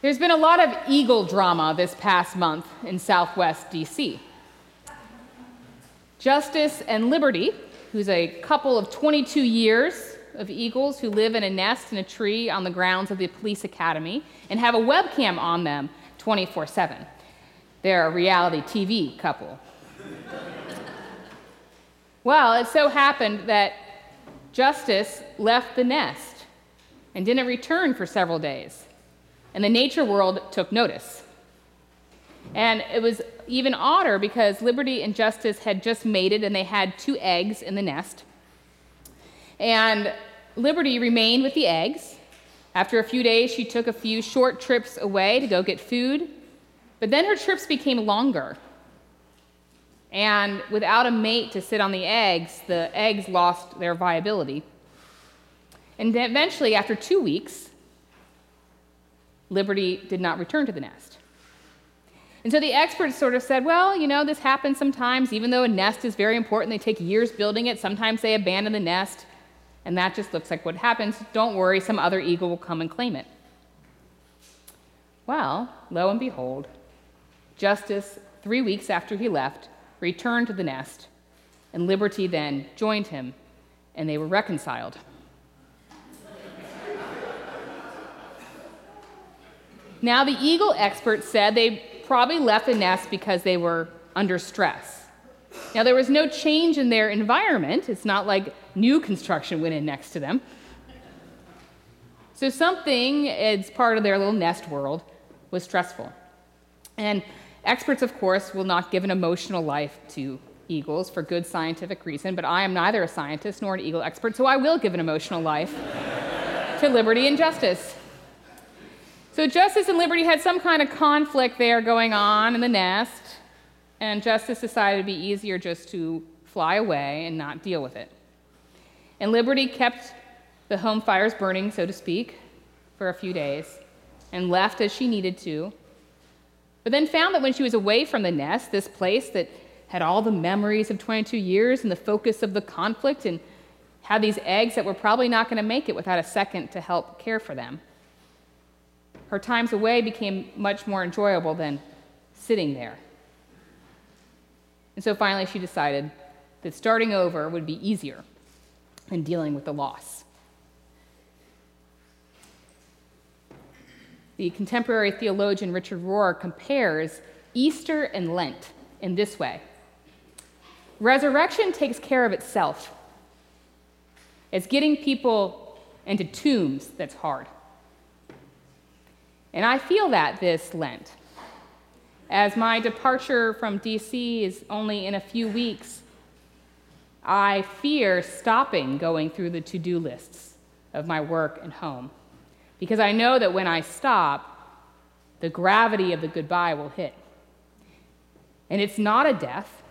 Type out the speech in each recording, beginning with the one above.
There's been a lot of eagle drama this past month in southwest DC. Justice and Liberty, who's a couple of 22 years of eagles who live in a nest in a tree on the grounds of the police academy and have a webcam on them 24 7. They're a reality TV couple. well, it so happened that Justice left the nest and didn't return for several days. And the nature world took notice. And it was even odder because Liberty and Justice had just mated and they had two eggs in the nest. And Liberty remained with the eggs. After a few days, she took a few short trips away to go get food. But then her trips became longer. And without a mate to sit on the eggs, the eggs lost their viability. And eventually, after two weeks, Liberty did not return to the nest. And so the experts sort of said, well, you know, this happens sometimes, even though a nest is very important, they take years building it. Sometimes they abandon the nest, and that just looks like what happens. Don't worry, some other eagle will come and claim it. Well, lo and behold, Justice, three weeks after he left, returned to the nest, and Liberty then joined him, and they were reconciled. Now, the eagle experts said they probably left the nest because they were under stress. Now, there was no change in their environment. It's not like new construction went in next to them. So, something as part of their little nest world was stressful. And Experts, of course, will not give an emotional life to eagles for good scientific reason, but I am neither a scientist nor an eagle expert, so I will give an emotional life to liberty and justice. So, justice and liberty had some kind of conflict there going on in the nest, and justice decided it'd be easier just to fly away and not deal with it. And liberty kept the home fires burning, so to speak, for a few days and left as she needed to but then found that when she was away from the nest, this place that had all the memories of 22 years and the focus of the conflict, and had these eggs that were probably not going to make it without a second to help care for them. Her times away became much more enjoyable than sitting there. And so finally, she decided that starting over would be easier than dealing with the loss. the contemporary theologian Richard Rohr compares Easter and Lent in this way Resurrection takes care of itself. It's getting people into tombs that's hard. And I feel that this Lent. As my departure from DC is only in a few weeks, I fear stopping going through the to do lists of my work and home. Because I know that when I stop, the gravity of the goodbye will hit. And it's not a death,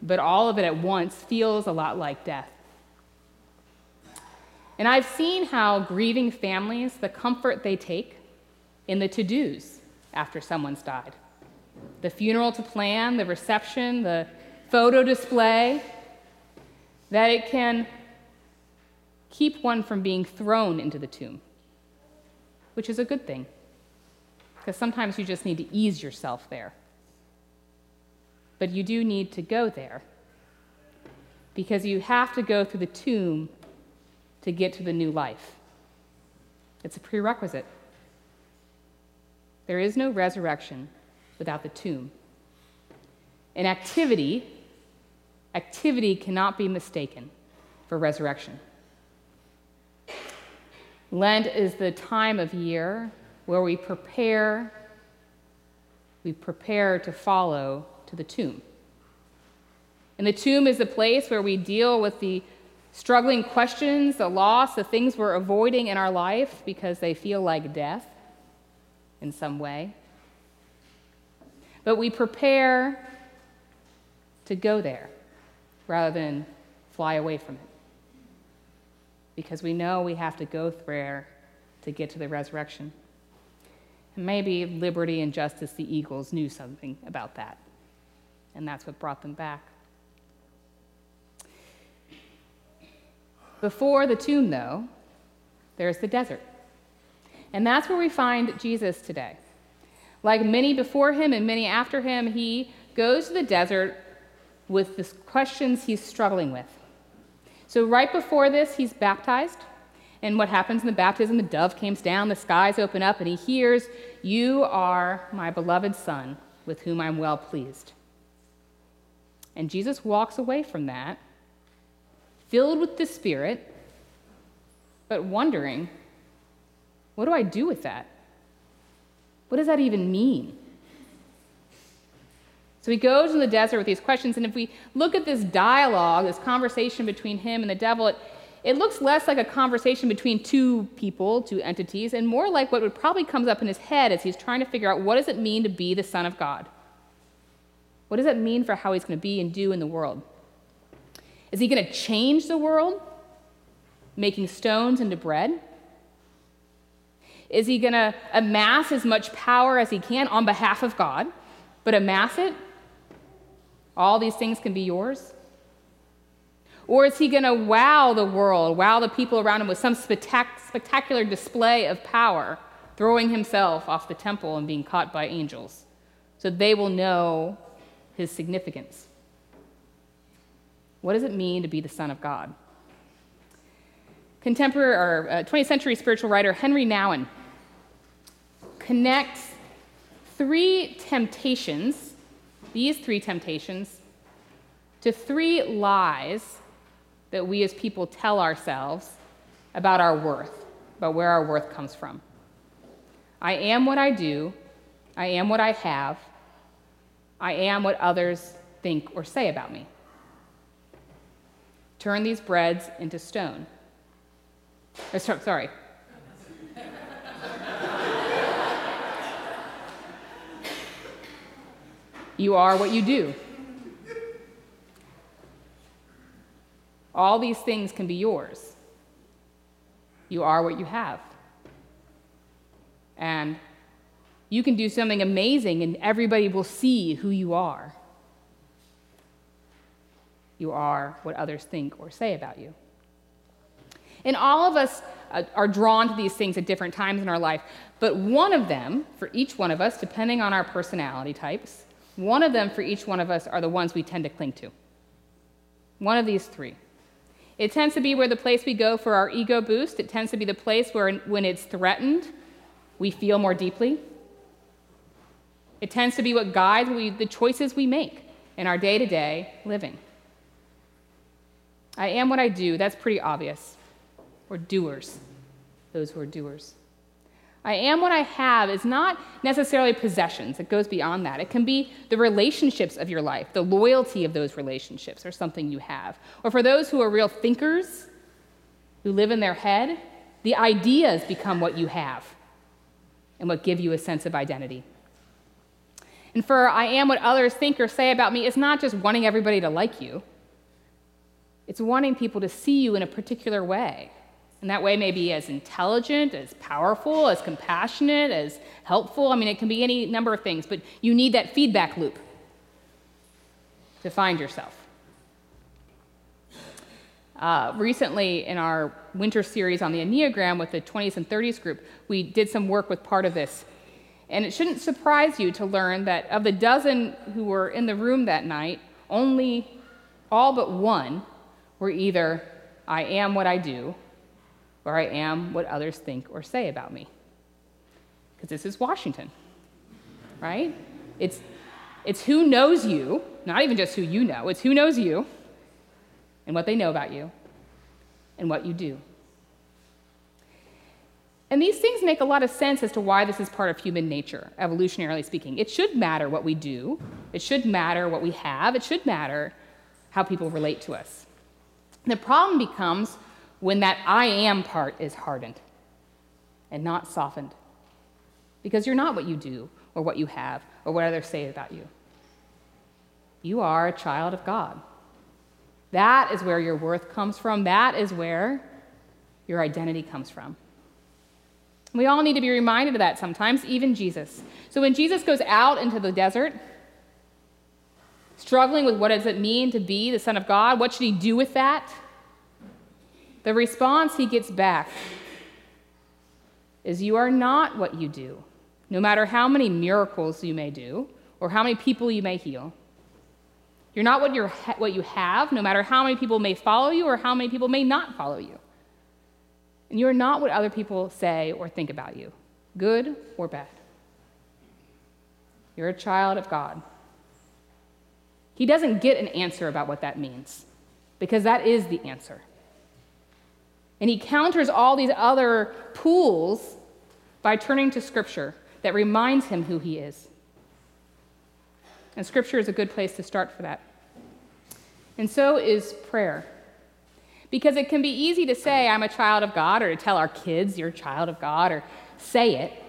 but all of it at once feels a lot like death. And I've seen how grieving families, the comfort they take in the to dos after someone's died the funeral to plan, the reception, the photo display, that it can keep one from being thrown into the tomb which is a good thing. Because sometimes you just need to ease yourself there. But you do need to go there. Because you have to go through the tomb to get to the new life. It's a prerequisite. There is no resurrection without the tomb. In activity, activity cannot be mistaken for resurrection. Lent is the time of year where we prepare we prepare to follow to the tomb. And the tomb is the place where we deal with the struggling questions, the loss, the things we're avoiding in our life because they feel like death in some way. But we prepare to go there rather than fly away from it because we know we have to go there to get to the resurrection. And maybe liberty and justice, the Eagles, knew something about that. And that's what brought them back. Before the tomb, though, there's the desert. And that's where we find Jesus today. Like many before him and many after him, he goes to the desert with the questions he's struggling with. So, right before this, he's baptized. And what happens in the baptism? The dove comes down, the skies open up, and he hears, You are my beloved Son, with whom I'm well pleased. And Jesus walks away from that, filled with the Spirit, but wondering, What do I do with that? What does that even mean? So he goes in the desert with these questions, and if we look at this dialogue, this conversation between him and the devil, it, it looks less like a conversation between two people, two entities, and more like what would probably comes up in his head as he's trying to figure out what does it mean to be the Son of God? What does that mean for how he's going to be and do in the world? Is he going to change the world, making stones into bread? Is he going to amass as much power as he can on behalf of God, but amass it all these things can be yours? Or is he going to wow the world, wow the people around him with some spectac- spectacular display of power, throwing himself off the temple and being caught by angels so they will know his significance? What does it mean to be the Son of God? Contemporary or uh, 20th century spiritual writer Henri Nouwen connects three temptations these three temptations to three lies that we as people tell ourselves about our worth, about where our worth comes from. I am what I do, I am what I have, I am what others think or say about me. Turn these breads into stone. Uh, or, sorry, You are what you do. All these things can be yours. You are what you have. And you can do something amazing, and everybody will see who you are. You are what others think or say about you. And all of us uh, are drawn to these things at different times in our life, but one of them, for each one of us, depending on our personality types, one of them for each one of us are the ones we tend to cling to. One of these three. It tends to be where the place we go for our ego boost. It tends to be the place where, when it's threatened, we feel more deeply. It tends to be what guides we, the choices we make in our day to day living. I am what I do, that's pretty obvious. We're doers, those who are doers. I am what I have is not necessarily possessions, it goes beyond that. It can be the relationships of your life, the loyalty of those relationships, or something you have. Or for those who are real thinkers, who live in their head, the ideas become what you have and what give you a sense of identity. And for I am what others think or say about me, it's not just wanting everybody to like you, it's wanting people to see you in a particular way. And that way may be as intelligent, as powerful, as compassionate, as helpful. I mean, it can be any number of things, but you need that feedback loop to find yourself. Uh, recently, in our winter series on the Enneagram with the 20s and 30s group, we did some work with part of this. And it shouldn't surprise you to learn that of the dozen who were in the room that night, only all but one were either I am what I do where I am what others think or say about me. Because this is Washington, right? It's, it's who knows you, not even just who you know, it's who knows you and what they know about you and what you do. And these things make a lot of sense as to why this is part of human nature, evolutionarily speaking. It should matter what we do, it should matter what we have, it should matter how people relate to us. The problem becomes when that I am part is hardened and not softened. Because you're not what you do or what you have or what others say about you. You are a child of God. That is where your worth comes from. That is where your identity comes from. We all need to be reminded of that sometimes, even Jesus. So when Jesus goes out into the desert, struggling with what does it mean to be the Son of God, what should he do with that? The response he gets back is you are not what you do, no matter how many miracles you may do or how many people you may heal. You're not what, you're, what you have, no matter how many people may follow you or how many people may not follow you. And you are not what other people say or think about you, good or bad. You're a child of God. He doesn't get an answer about what that means, because that is the answer. And he counters all these other pools by turning to Scripture that reminds him who he is. And Scripture is a good place to start for that. And so is prayer. Because it can be easy to say, I'm a child of God, or to tell our kids, you're a child of God, or say it.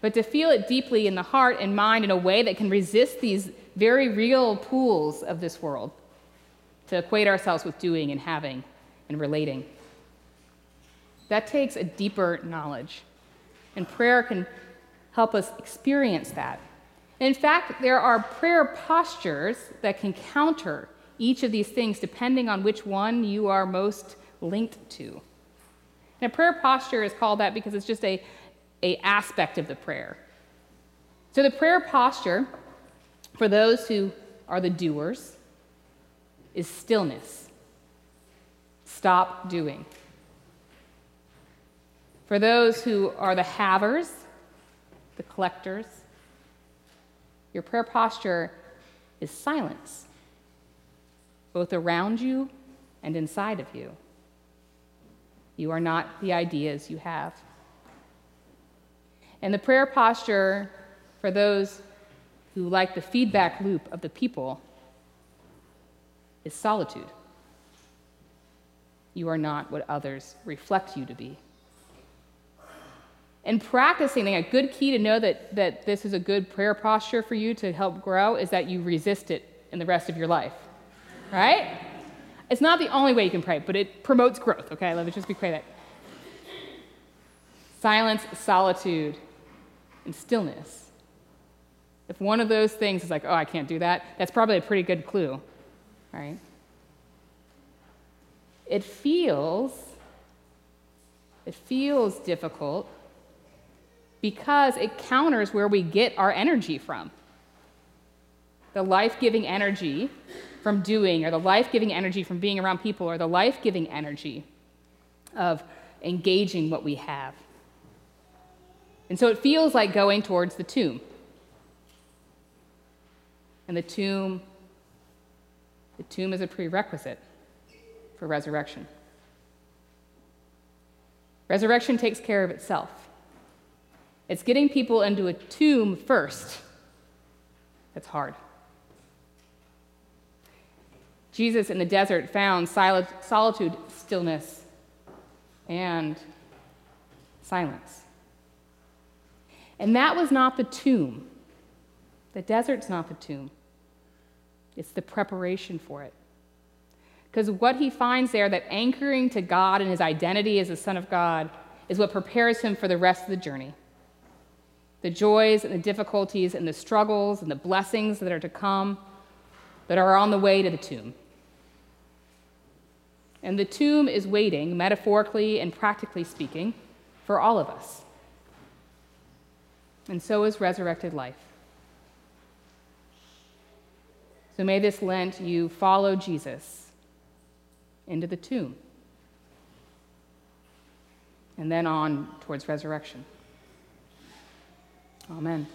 But to feel it deeply in the heart and mind in a way that can resist these very real pools of this world, to equate ourselves with doing and having and relating. That takes a deeper knowledge. And prayer can help us experience that. In fact, there are prayer postures that can counter each of these things depending on which one you are most linked to. And a prayer posture is called that because it's just a, a aspect of the prayer. So the prayer posture, for those who are the doers, is stillness. Stop doing. For those who are the havers, the collectors, your prayer posture is silence, both around you and inside of you. You are not the ideas you have. And the prayer posture for those who like the feedback loop of the people is solitude. You are not what others reflect you to be. And practicing, a good key to know that, that this is a good prayer posture for you to help grow is that you resist it in the rest of your life. Right? It's not the only way you can pray, but it promotes growth, okay? Let me just be clear that. Silence, solitude, and stillness. If one of those things is like, oh, I can't do that, that's probably a pretty good clue, right? It feels, it feels difficult because it counters where we get our energy from. The life giving energy from doing, or the life giving energy from being around people, or the life giving energy of engaging what we have. And so it feels like going towards the tomb. And the tomb, the tomb is a prerequisite for resurrection. Resurrection takes care of itself. It's getting people into a tomb first. That's hard. Jesus in the desert found solitude, stillness, and silence. And that was not the tomb. The desert's not the tomb, it's the preparation for it. Because what he finds there, that anchoring to God and his identity as the Son of God, is what prepares him for the rest of the journey the joys and the difficulties and the struggles and the blessings that are to come that are on the way to the tomb. And the tomb is waiting, metaphorically and practically speaking, for all of us. And so is resurrected life. So may this Lent you follow Jesus into the tomb and then on towards resurrection. Amen.